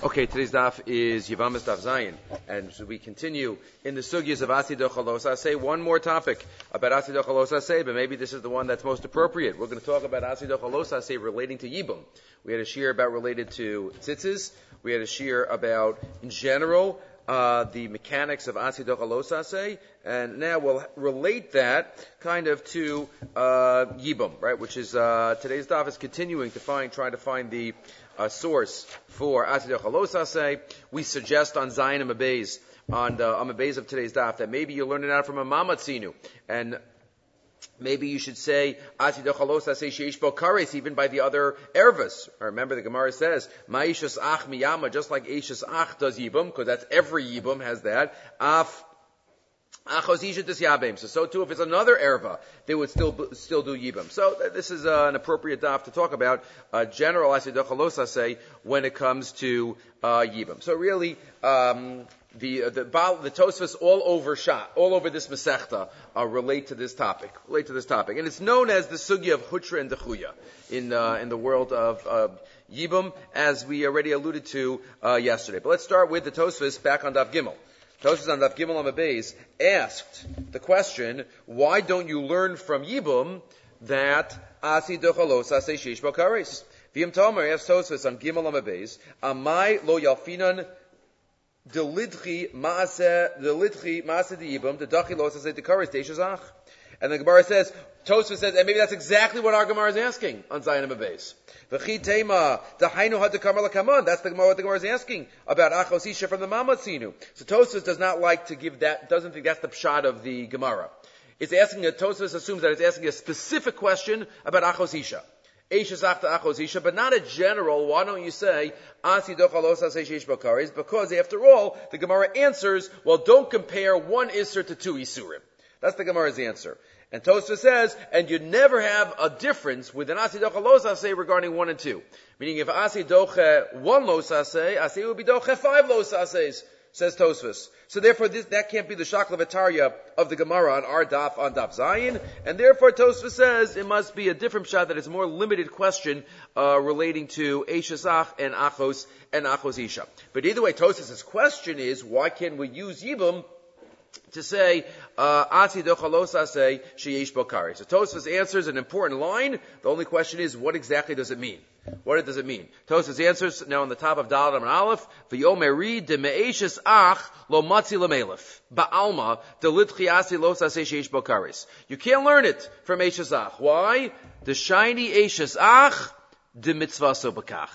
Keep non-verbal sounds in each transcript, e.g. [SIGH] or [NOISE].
Okay, today's daf is Yevamos Daf Zayin, and so we continue in the sugyas of Asidochalos Say one more topic about Asidochalos Say, but maybe this is the one that's most appropriate. We're going to talk about Asidochalos Say relating to Yibum. We had a shiur about related to tzitzis. We had a shiur about, in general, uh, the mechanics of Asidochalos and now we'll relate that kind of to uh, Yibum, right? Which is uh, today's daf is continuing to find, trying to find the a source for Asid Chalosase. We suggest on Zayin Amabeis, on the Amabeis of today's daf, that maybe you learn it out from a Mamatzinu. And Maybe you should say Asid Chalosase Sheish even by the other Ervas. Remember the Gemara says, Ma'ishas Ach Miyama, just like Eishas Ach does Yibum, because that's every Yibum has that. Af so, so too, if it's another erva, they would still still do yibam. So this is uh, an appropriate daf to talk about uh, general asidachalosa say when it comes to uh, yibam. So really, um, the uh, the the Tosfos all over shot, all over this masechta uh, relate to this topic, relate to this topic, and it's known as the sugya of hutra and dechuya in uh, in the world of uh, yibum, as we already alluded to uh, yesterday. But let's start with the Tosfos back on Daf Gimel. Tosfos on Daf Gimel Amabeis asked the question, why don't you learn from Yibum that Asi Dochalos Ase Sheish Bakares? V'im Tomer asked Tosfos on Gimel Amabeis, Amai Lo Yalfinan Delidchi Maase Delidchi Maase Yibum the Dachilos Ase Dekares Deishazach. And the Gemara says, Tosfos says, and maybe that's exactly what our Gemara is asking on Zayin Base. V'chi tema, dahainu had to come That's the Gemara, what the Gemara is asking about Achosisha from the Mamatzinu. So Tosfos does not like to give that, doesn't think that's the pshat of the Gemara. It's asking, a, Tosfos assumes that it's asking a specific question about Achosisha. But not a general, why don't you say, Because after all, the Gemara answers, well, don't compare one Isser to two Isurim. That's the Gemara's answer. And Tosa says, and you never have a difference with an Asi Docha Losase regarding one and two. Meaning if Asi Doche one Losase, Asi would be Doche five Losases, says Tosfos. So therefore this, that can't be the Shakla V'tarya of the Gemara on our daf on daf Zayin, and therefore Tosfos says it must be a different shot that is a more limited question uh, relating to Eshesach and Achos and Achos Isha. But either way, Tosfos' question is, why can we use Yibum to say uh, Ati say. So Tosfos answers an important line. The only question is, what exactly does it mean? What does it mean? Tosfos answers now on the top of Dalam and Aleph. V'yomeri de ach lo matzi lemelef ba'alma de litchi asi losa say sheyesh. You can't learn it from eshes ach. Why? The shiny eshes ach de mitzvah so bakach.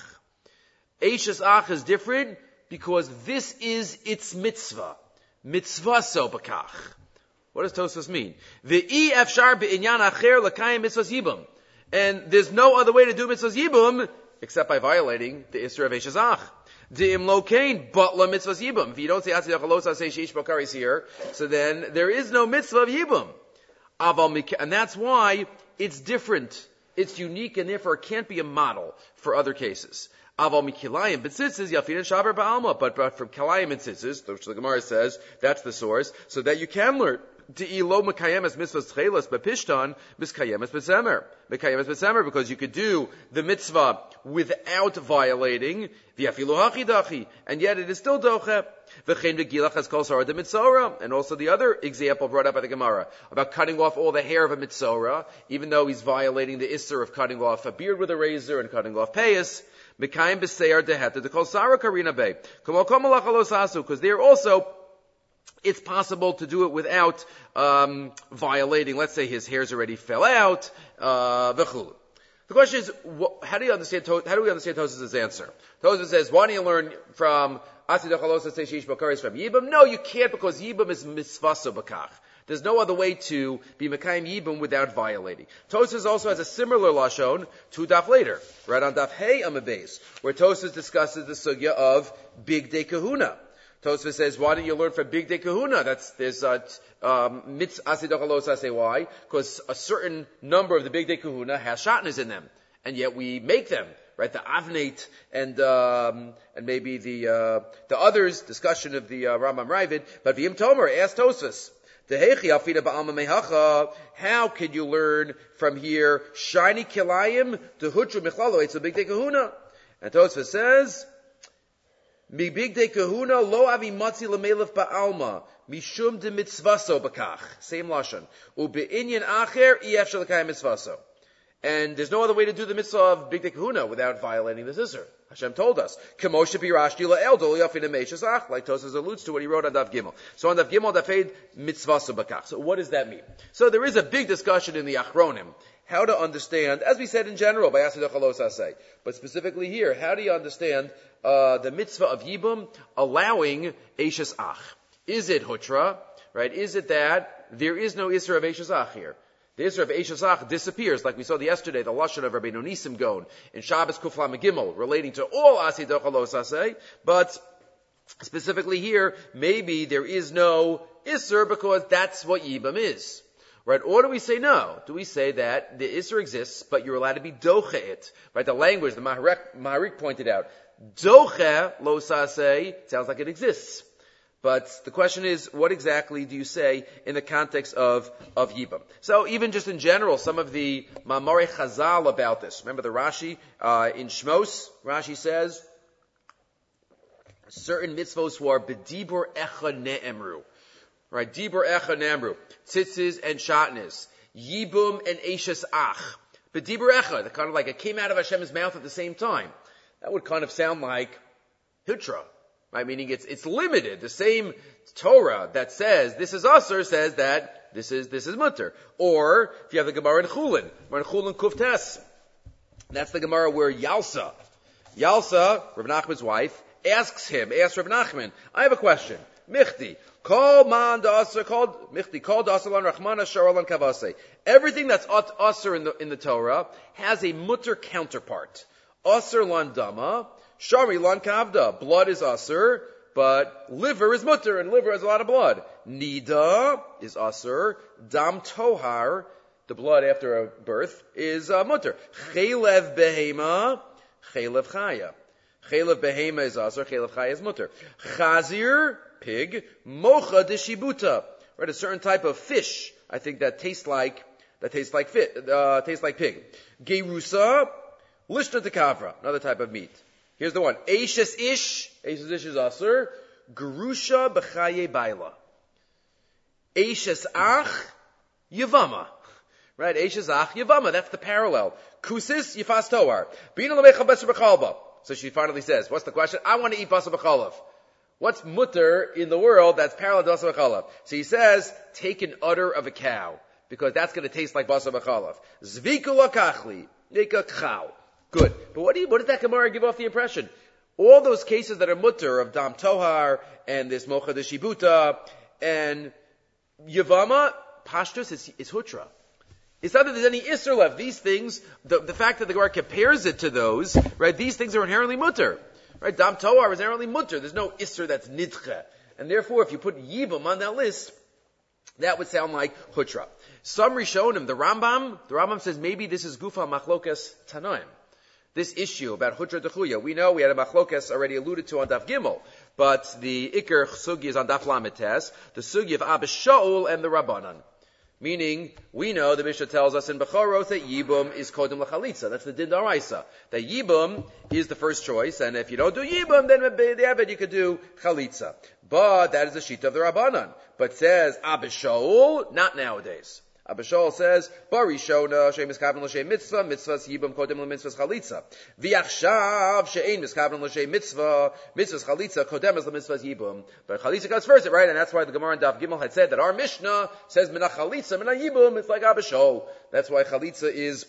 Eshes ach is different because this is its mitzvah mitzvah so bakach. What does Tosfos mean? The efshar be'inyan acher l'kayim mitzvah yibum. And there's no other way to do mitzvah yibum except by violating the Isra of Eshazach. Di'im lokain, but la mitzvah yibum. If you don't say atzidach alosa, say sheish bakar is here, so then there is no mitzvah of yibum. And that's why it's different. It's unique and therefore it can't be a model for other cases. Aval mikilayim b'tzitzis yafin shaber ba'alma. But, but from kilayim and tzitzis, which the Gemara says, that's the source, so that you can learn. De'ilo mekayemes mitzvahs tchelas bepishtan miskayemes bezemer. Mekayemes bezemer, because you could do the mitzvah without violating the afilu hachidachi, and yet it is still doche. V'chein v'gilach has kol sarah mitzora, and also the other example brought up by the Gemara about cutting off all the hair of a mitzora, even though he's violating the isser of cutting off a beard with a razor and cutting off payas. Mekayim b'seir deheta to call Sarah Karina Bay. Because there also, it's possible to do it without um, violating. Let's say his hairs already fell out. Uh, the question is, how do you understand? How do we understand Tosas' answer? Tosas says, "Why don't you learn from Asidachalosa Seish Bakaris from Yibam?" No, you can't because Yibam is mitzvah bakach. There's no other way to be Mekayim Yibum without violating. Tosas also has a similar lashon two daf later, right on daf Hey Amabes, where Tosas discusses the sugya of Bigdei Kahuna. Tosfos says, why don't you learn from Bigdei Kahuna? That's, there's a, um, mitz say why? Because a certain number of the Big Day Kahuna has shatnas in them. And yet we make them, right? The avnate and, um, and maybe the, uh, the others, discussion of the, uh, Rambam Ravid. But V'im Tomer asked Tosfos, how can you learn from here shiny kilayim to hutru michlalo? It's a bigdei kahuna. And Tosfos says, Mi bigdei kahuna lo avi matzi lemelef ba'alma. Mishum de mitzvaso bakach. Same lashon. Ube'inyan acher ef mitzvaso. And there's no other way to do the mitzvah of big kahuna without violating the zizur. Hashem told us. Like Tosas alludes to what he wrote on Daf Gimel. So on Daf Gimel, Daf mitzvaso bakach. So what does that mean? So there is a big discussion in the Achronim how to understand, as we said in general by say, but specifically here, how do you understand uh, the mitzvah of Yibum allowing Ashes Ach? Is it Hutra? Right? Is it that there is no Isra of Ashes Ach here? The Isra of Ashes Ach disappears, like we saw yesterday, the Lashon of Rabbeinu Nisim Gaon in Shabbos Kuflam Gimel, relating to all Asi say, but specifically here, maybe there is no Isra because that's what Yibam is. Right? Or do we say no? Do we say that the Isser exists, but you're allowed to be doche it? Right? The language, the Maharik pointed out, doche lo say sounds like it exists. But the question is, what exactly do you say in the context of, of Yibam? So even just in general, some of the Mamare Chazal about this. Remember the Rashi, uh, in Shmos, Rashi says, certain mitzvos were bedibur echa ne'emru right? Dibur Echa ne'emru. Tzitzis and Shatnis, Yibum and Ashes Ach. But Dibur Echa, kind of like it came out of Hashem's mouth at the same time. That would kind of sound like Hitra, right? Meaning it's, it's limited. The same Torah that says this is Usr says that this is, this is Mutter. Or, if you have the Gemara in Chulin, in Chulin Kuftes, that's the Gemara where Yalsa, Yalsa, Rav Nachman's wife, asks him, asks Rav Nachman, I have a question. Michti, Call man da'asr, called michti, called da'asr rachmana sharalan kavase. Everything that's asr in the, in the Torah has a mutter counterpart. Asr lan dama, shari lan kavda. Blood is asr, but liver is mutter, and liver has a lot of blood. Nida is asr, dam tohar, the blood after a birth, is uh, mutter. Chelev behema, chelev chaya. Chelev behema is asr, chelev chaya is mutter. Chazir, pig, mocha de shibuta, right? A certain type of fish, I think that tastes like, that tastes like fit, uh, tastes like pig. Gerusa, lishna de kavra, another type of meat. Here's the one. Ashes ish, ashes ish is asur, gerusha b'chaye baila. Ashes ach, yavama. Right? Ashes ach, yavama. That's the parallel. Kusis, yifas toar. Bina lemecha beser So she finally says, what's the question? I want to eat basar b'chalav. What's mutter in the world that's parallel to basar b'chalav? So he says, take an udder of a cow, because that's going to taste like basar b'chalav. Zviku lakachli, nika chau. Good. But what, do you, what did that Gemara give off the impression? All those cases that are mutter of dam tohar and this mocha de shibuta and yavama, pashtus is, is hutra. It's not that there's any isser left. These things, the, the fact that the Gemara compares it to those, right, these things are inherently mutter. Right? Dam Tohar is inherently mutter. There's no Isser that's nidche. And therefore, if you put Yibam on that list, that would sound like Hutra. Some Rishonim, the Rambam, the Rambam says maybe this is Gufa Machlokas Tanoim. This issue about Hutra Dechuya. We know we had a Machlokas already alluded to on Daf Gimel, but the Iker Sugi is on Daf Lamites, the Sugi of Abba Shaul and the Rabbanan. Meaning, we know the Mishnah tells us in Bechoros that Yibum is Kodim L'chalitza. That's the Din Daraisa. That Yibum is the first choice, and if you don't do Yibum, then the you could do Chalitza. But that is the sheet of the Rabbanan. But says Abishol, not nowadays. Abishol says, Bari Shona, Shem Miskaven L'Shem Mitzvah, Mitzvahs Yibam Kodem L'Mitzvahs Chalitza. V'yachshav, She'ein Miskaven L'Shem Mitzvah, Mitzvahs Chalitza, Kodem L'Mitzvahs Yibam. But Chalitza comes first, right? And that's why the Gemara in Daf Gimel had said that our Mishnah says Minach Chalitza, Minach Yibam, it's like Abishol. That's why Chalitza is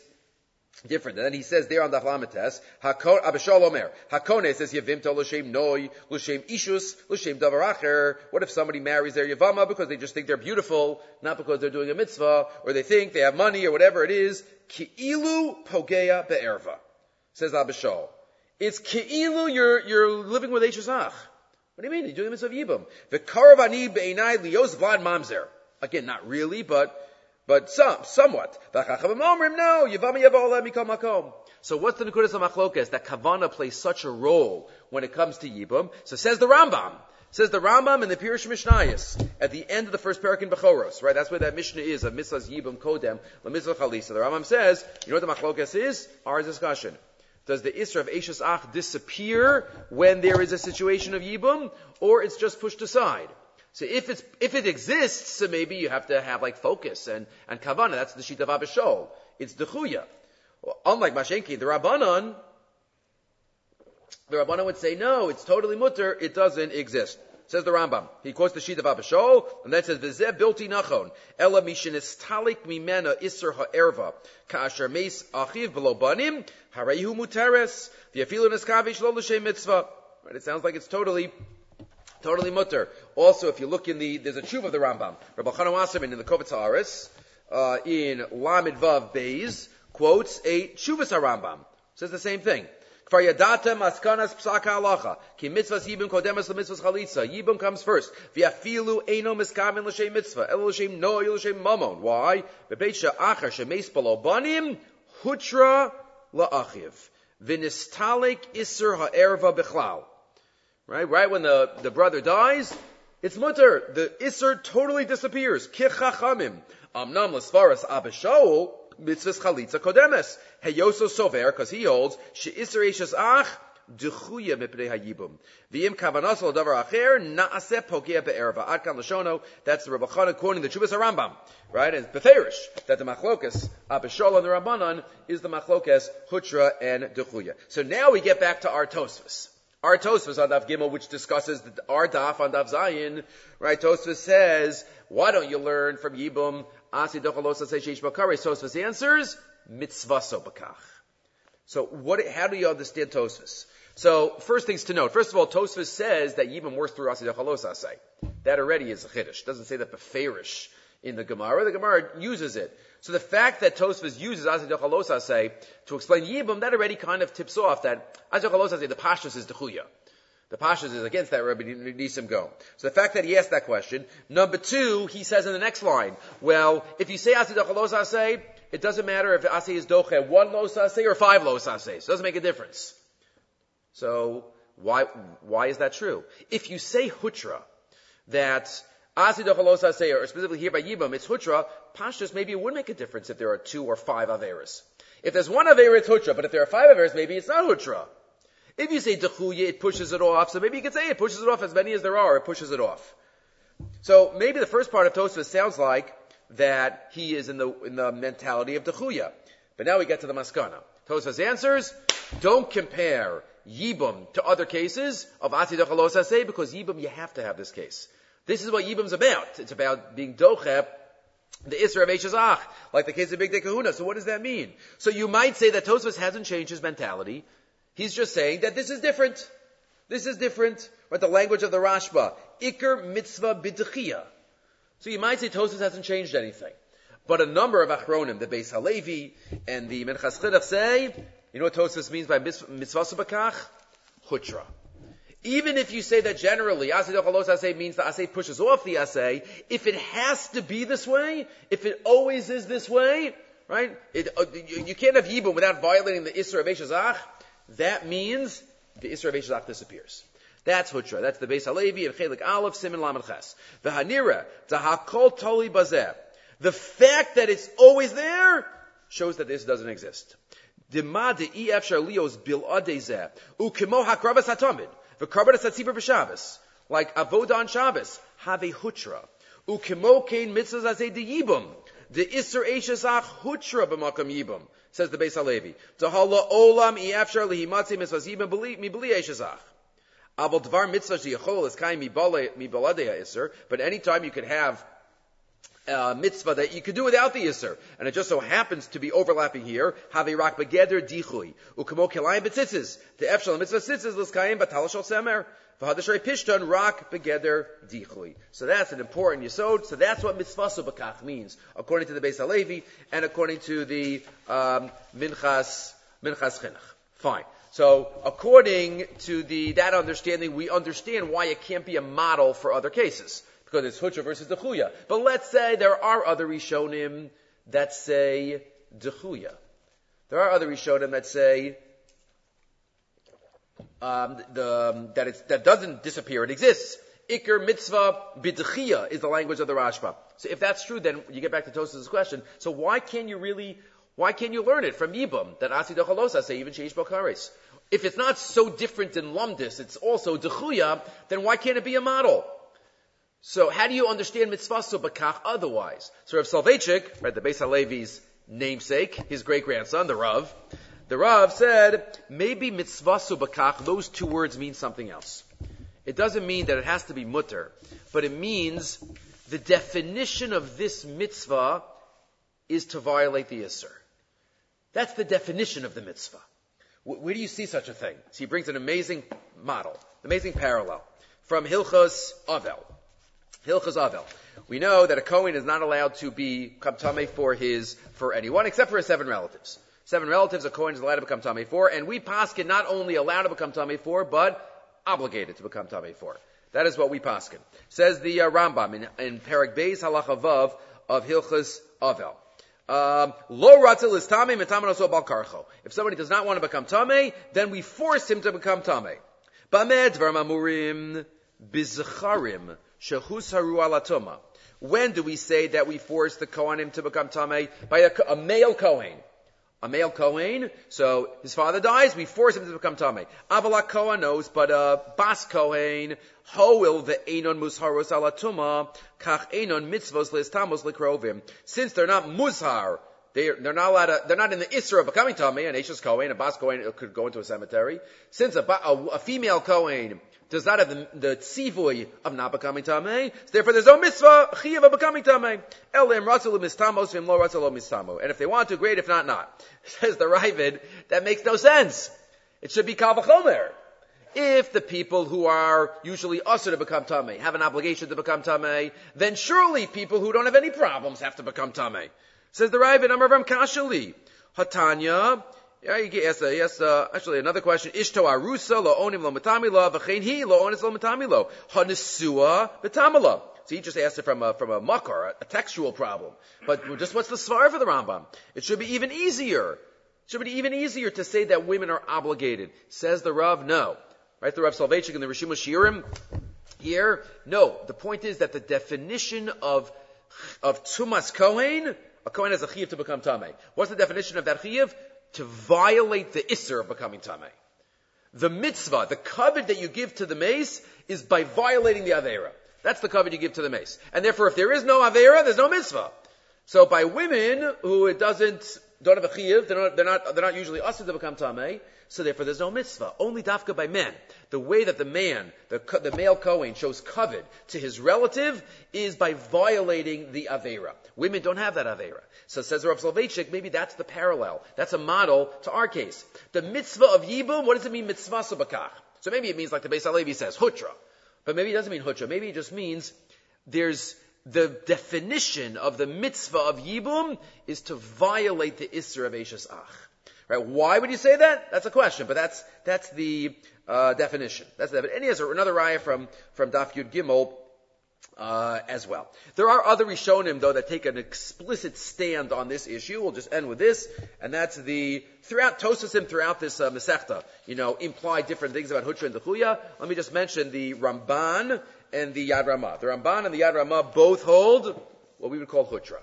different. And then he says there on the Hlamites, Abishal Hakone says Yavimto l'shem noi, l'shem ishus, l'shem davaracher. What if somebody marries their Yavama because they just think they're beautiful, not because they're doing a mitzvah, or they think they have money or whatever it is? Ki'ilu pogea be'erva, says Abishal. It's ki'ilu you're, you're living with Eshazach. What do you mean? You're doing a mitzvah of Yibam. The karavani be'enai lios vlad mamzer. Again, not really, but but some, somewhat. No, So what's the Nekudas HaMachlokes? That Kavana plays such a role when it comes to Yibum. So says the Rambam. Says the Rambam in the Pirush Mishnayos at the end of the first parak in Bechoros, right? That's where that Mishnah is of Mitzvahs Yibum Kodem, La Mitzvah Chalisa. The Rambam says, you know what the Machlokes is? Our discussion. Does the Isra of Eishas Ach disappear when there is a situation of Yibum, or it's just pushed aside? So if it's, if it exists, so maybe you have to have like focus and, and kavana. That's the sheet of Abishol. It's the chuya. Unlike Mashenki, the Rabbanon, the Rabbanon would say, no, it's totally mutter, it doesn't exist. Says the Rambam. He quotes the sheet of Abishol, and then says, "V'zeh bilti nachon, ela mishenis talik mimena iser ha'erva, ka'asher meis achiv below banim, harehu muteres, v'yafilu neskavish lo l'shem mitzvah." Right? It sounds like it's totally Totally mutter. Also, if you look in the, there's a tshuva of the Rambam. Rabbi Chana Wasserman in the Kovetz He'aros, uh, in Lamed Vav Beis, quotes a tshuva Rambam. Says the same thing. Kfar yadata maskanas psaka halacha. Ki mitzvahs yibum kodemas mitzvahs chalitza. Yibum comes first. V'afilu eino miskamin l'shem mitzvah. Elo l'shem no, l'shem mamon. Why? Bebeit she'achar shemeis banim, hutra la'achiv. V'nistalik iser ha'erva bichlal. Right? Right when the, the brother dies, it's mutter. The iser totally disappears. Kichachamim. Amnam lesvaras abishaul mitzvahs chalitza kodemes. Heyoso sover, because he holds, she'isser eshes ach, dechuya mipnei hayibum. V'im lo davar acher, pokea be'erva. Ad kan l'shono, that's the Chana quoting the Chubas Rambam. Right? And it's beferish, that the machlokas, abishol and the Rabbanan, is the machlokas, hutra and dechuya. So now we get back to our tosfos. Our Tosfos on Daf Gimel, which discusses the, our Daf on Daf Zayin, right? Tosfos says, why don't you learn from Yibum? Asi dochalosa say sheish bakare. Tosfos answers, mitzvah sobakach. So what, how do you understand Tosfos? So first things to note. First of all, Tosfos says that Yibum works through Asi dochalosa say. That already is a chiddush. Doesn't say that beferish in the Gemara. The Gemara uses it. So the fact that Tosfos uses Azidach say to explain Yibum, that already kind of tips off that Azidach say the Pashas is Dechuya. The Pashas is against that Rabbi Nisim Gaon. So the fact that he asked that question. Number two, he says in the next line, well, if you say Azidach say, it doesn't matter if Asi is Doche one say or five say. So it doesn't make a difference. So why, why is that true? If you say Hutra, that Asidach say, or specifically here by Yibam, it's Hutra, Pashtus, maybe it would make a difference if there are two or five Averas. If there's one Avera, it's Hutra, but if there are five Averas, maybe it's not Hutra. If you say Dechuye, it pushes it off, so maybe you could say it pushes it off as many as there are, it pushes it off. So maybe the first part of Tosfos sounds like that he is in the, in the mentality of Dechuya. But now we get to the Maskana. Tosfos answers, don't compare Yibum to other cases of Asidach say because Yibum you have to have this case. This is what Yibam's about. It's about being dochep, the Isra of Eshazach, like the case of Bigdei Kahuna. So what does that mean? So you might say that Tosfos hasn't changed his mentality. He's just saying that this is different. This is different. Right? The language of the Rashba. Iker mitzvah bidchia. So you might say Tosfos hasn't changed anything. But a number of Achronim, the Beis Halevi and the Minchas say, you know what Tosfos means by mitzvah sabakach? Hutra. Even if you say that generally, asay means the asay pushes off the asay, if it has to be this way, if it always is this way, right? It, uh, you, you, can't have yibum without violating the isra of Eshazach. That means the isra of Eshazach disappears. That's Hutra. That's the Beis Halevi and Chelik Aleph Simon Lamed Ches. The Hanira Tahakol Toli Bazeh. The fact that it's always there shows that this doesn't exist. Dima de ef sharlios bil adezeh ukimo. V'karbanas hatzibur b'Shabbos, like avodah on Shabbos, have a hutra. Ukimo kain mitzvahs as a yibum. The iser eshesach hutra b'makam yibum, says the Beis Halevi. Tahala olam iafshar lihimatzi mitzvahs yibum mi b'li eshesach. Abel dvar mitzvah sheyachol is kain mi baladei iser, but anytime you could have uh, mitzvah that you could do without the Yisr. And it just so happens to be overlapping here. Have a rak begeder dichui. Ukamo kelayim betzitzis. The efshal mitzvah tzitzis l'skayim batal shal semer. V'hadashrei pishton rak begeder dichui. So that's an important yisod. So that's what mitzvah subakach means, according to the Beis Halevi and according to the um, Minchas Minchas Chinuch. Fine. So according to the that understanding, we understand why it can't be a model for other cases it's Hutra versus Dechuya. But let's say there are other Rishonim that say Dechuya. There are other Rishonim that say um, the, um, that, it's, that doesn't disappear, it exists. Iker mitzvah bidchia is the language of the Rashba. So if that's true, then you get back to Tosas' question. So why can't you really Why can't you learn it from Yibum that Asi Chalosa say even Sheish Bokares? If it's not so different than Lumdis, it's also Dechuya, then why can't it be a model? So how do you understand mitzvah so bakach otherwise? So Rav Soloveitchik, right, the Beis Halevi's namesake, his great grandson, the Rav, the Rav said maybe mitzvah so bakach, those two words mean something else. It doesn't mean that it has to be mutter, but it means the definition of this mitzvah is to violate the Isser. That's the definition of the mitzvah. Where do you see such a thing? So he brings an amazing model, amazing parallel from Hilchos Avel. Hilchos Avel. We know that a Kohen is not allowed to be kamtame for his, for anyone except for his seven relatives. Seven relatives a Kohen is allowed to become tame for, and we paskin not only allowed to become tame for, but obligated to become tame for. That is what we paskin. Says the uh, Rambam in, in Perek Beis Halachavav of Hilchos Avel. Um, lo ratzil is tame metamanos bal karcho. If somebody does not want to become tame, then we force him to become tame. Bamed varmamurim bizcharim haru alatoma. When do we say that we force the Kohanim to become tame? By a, a male Kohen a male Kohen, so his father dies, we force him to become Tameh. Avalak Kohen knows, but uh, Bas Kohen, Hoil the Einon Musharos alatuma, Kach Einon Mitzvos Tamos Likrovim. Since they're not Mushar, they're, they're not allowed to, they're not in the Isra of becoming Tameh, an Ashes Kohen, a Bas Kohen could go into a cemetery. Since a, a, a female Kohen does not have the, the tzivui of not becoming tamei. Therefore, there's no mitzvah chiyav of becoming tamei. Elim ratzul mistamos vim lo ratzul mistamo. And if they want to, great. If not, not. [LAUGHS] Says the Ravid, that makes no sense. It should be kavachomer. If the people who are usually usher to become tamei have an obligation to become tamei, then surely people who don't have any problems have to become tamei. Says the Ravid, Amar Kashali. Hatanya, uh, actually another question. Ishto arusa lo onim lo matamilo v'chein onis lo matamilo. Hanesua betamilo. So he just asked it from a, from a makar, a textual problem. But just what's the svar for the Rambam? It should be even easier. It should be even easier to say that women are obligated. Says the Rav, no. Right, the Rav Soloveitchik and the Rishima Shiurim, here, no. The point is that the definition of, of Tumas Kohen, a Kohen has a chiv to become Tameh. What's the definition of that chiv? To violate the isser of becoming tamei. The mitzvah, the covet that you give to the mace, is by violating the avera. That's the covet you give to the mace. And therefore, if there is no avera, there's no mitzvah. So by women who it doesn't, don't have a chiyuv, they're not, they're not, they're not usually usher to become tamei, so therefore there's no mitzvah. Only dafka by men. The way that the man, the, the male Kohen shows covet to his relative is by violating the Avera. Women don't have that Avera. So says Rav Soloveitchik, maybe that's the parallel. That's a model to our case. The mitzvah of Yibum, what does it mean mitzvah subakach? So maybe it means like the Beis Halevi says, hutra. But maybe it doesn't mean hutra. Maybe it just means there's the definition of the mitzvah of Yibum is to violate the Isser of Eshes Ach. Right? Why would you say that? That's a question, but that's that's the uh, definition. That's the, and he has another raya from from Daf Yud Gimel uh, as well. There are other Rishonim though that take an explicit stand on this issue. We'll just end with this, and that's the throughout Tosasim throughout this uh, Masechta, you know, imply different things about Hutra and Dechuya. Let me just mention the Ramban and the Yad Ramah. The Ramban and the Yad Ramah both hold what we would call Hutra.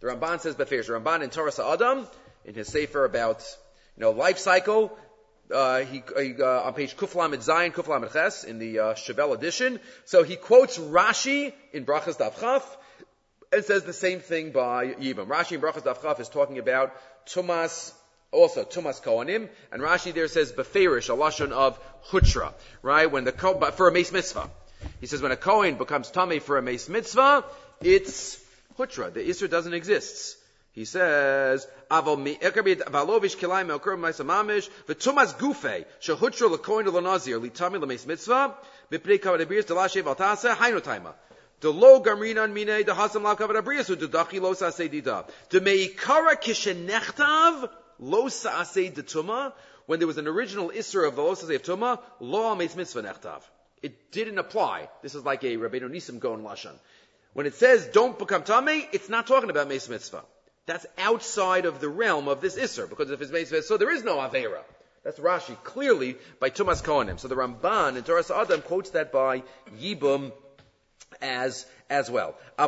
The Ramban says Beferish. The Ramban in Toras HaAdam in his sefer about you know life cycle. Uh, he, he uh, on page Kuflam Zayin Kuflam Ches in the uh, edition. So he quotes Rashi in Brachas Davchaf and says the same thing by Yibam. Rashi in Brachas Davchaf is talking about Tumas also Tumas Kohanim, and Rashi there says Beferish, a lashon of Hutra, right? When the for a mace mitzvah, he says when a Kohen becomes tummy for a mace mitzvah, it's Hutra. The Isra doesn't exist. He says, "Avalovish kilayim lekoin lenazir litami lemeis mitzvah v'pnei kavod abrius delashev altasa hainu taima." The lo gamrinan mine the hasam lav kavod abrius u'dedachi lo sasei dida. The meikara kishenechtav lo sasei detuma. When there was an original isra of the lo sasei of tuma, lo meis mitzvah nechtav. It didn't apply. This is like a Rabbeinu Nisim Gaon lashon. When it says don't become tummy, it's not talking about meis mitzvah. That's outside of the realm of this Isser, because if it's made so there is no Avera. That's Rashi, clearly by Tumas Kohanim. So the Ramban in Toras HaAdam quotes that by Yibum as as well. Lo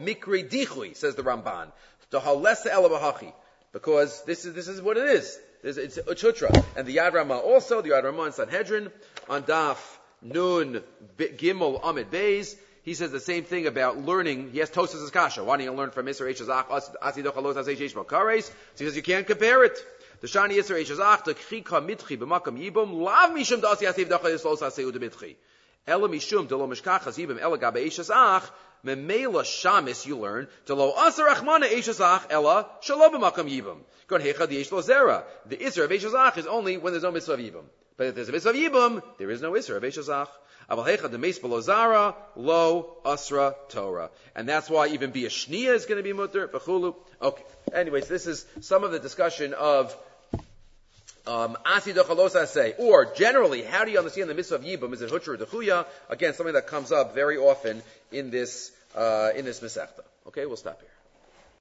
mikre dichui says the Ramban. Because this is this is what it is. It's, it's chutra and the Yad Ramah also the Yad Ramah in Sanhedrin on Daf Nun Gimel Amid Beis. He says the same thing about learning. He has Tosas Kasha. Why don't you learn from Isra Eshazach Asidochalos Aseish Kares? So he says you can't compare it. The Shani Isra Eshazach the Chika Mitchi b'Makam Yibum Lav Mishum Dasi Asiv Dachal Yislos Aseu Demitchi. Ela Mishum Delo Mishkachas Yibum Ela Gabe Eshazach Memela Shamis you learn to lo Asar Achmana Eshazach Ela Shalom b'Makam Yibum. Gon Hecha the Eshlo Zera. The Isra of Eshazach is only when there's no Mitzvah of Yibum. But if there's a Mitzvah of Yibum, there is no Isra of Eshazach. Avalhecha the meis zara lo asra Torah. And that's why even be a shnia is going to be mutter, bechulu. Okay. Anyways, this is some of the discussion of um, or generally, how do you understand the mitzvah of yibum? Is it hutra or dechuya? Again, something that comes up very often in this uh, in this masechta. Okay, we'll stop here.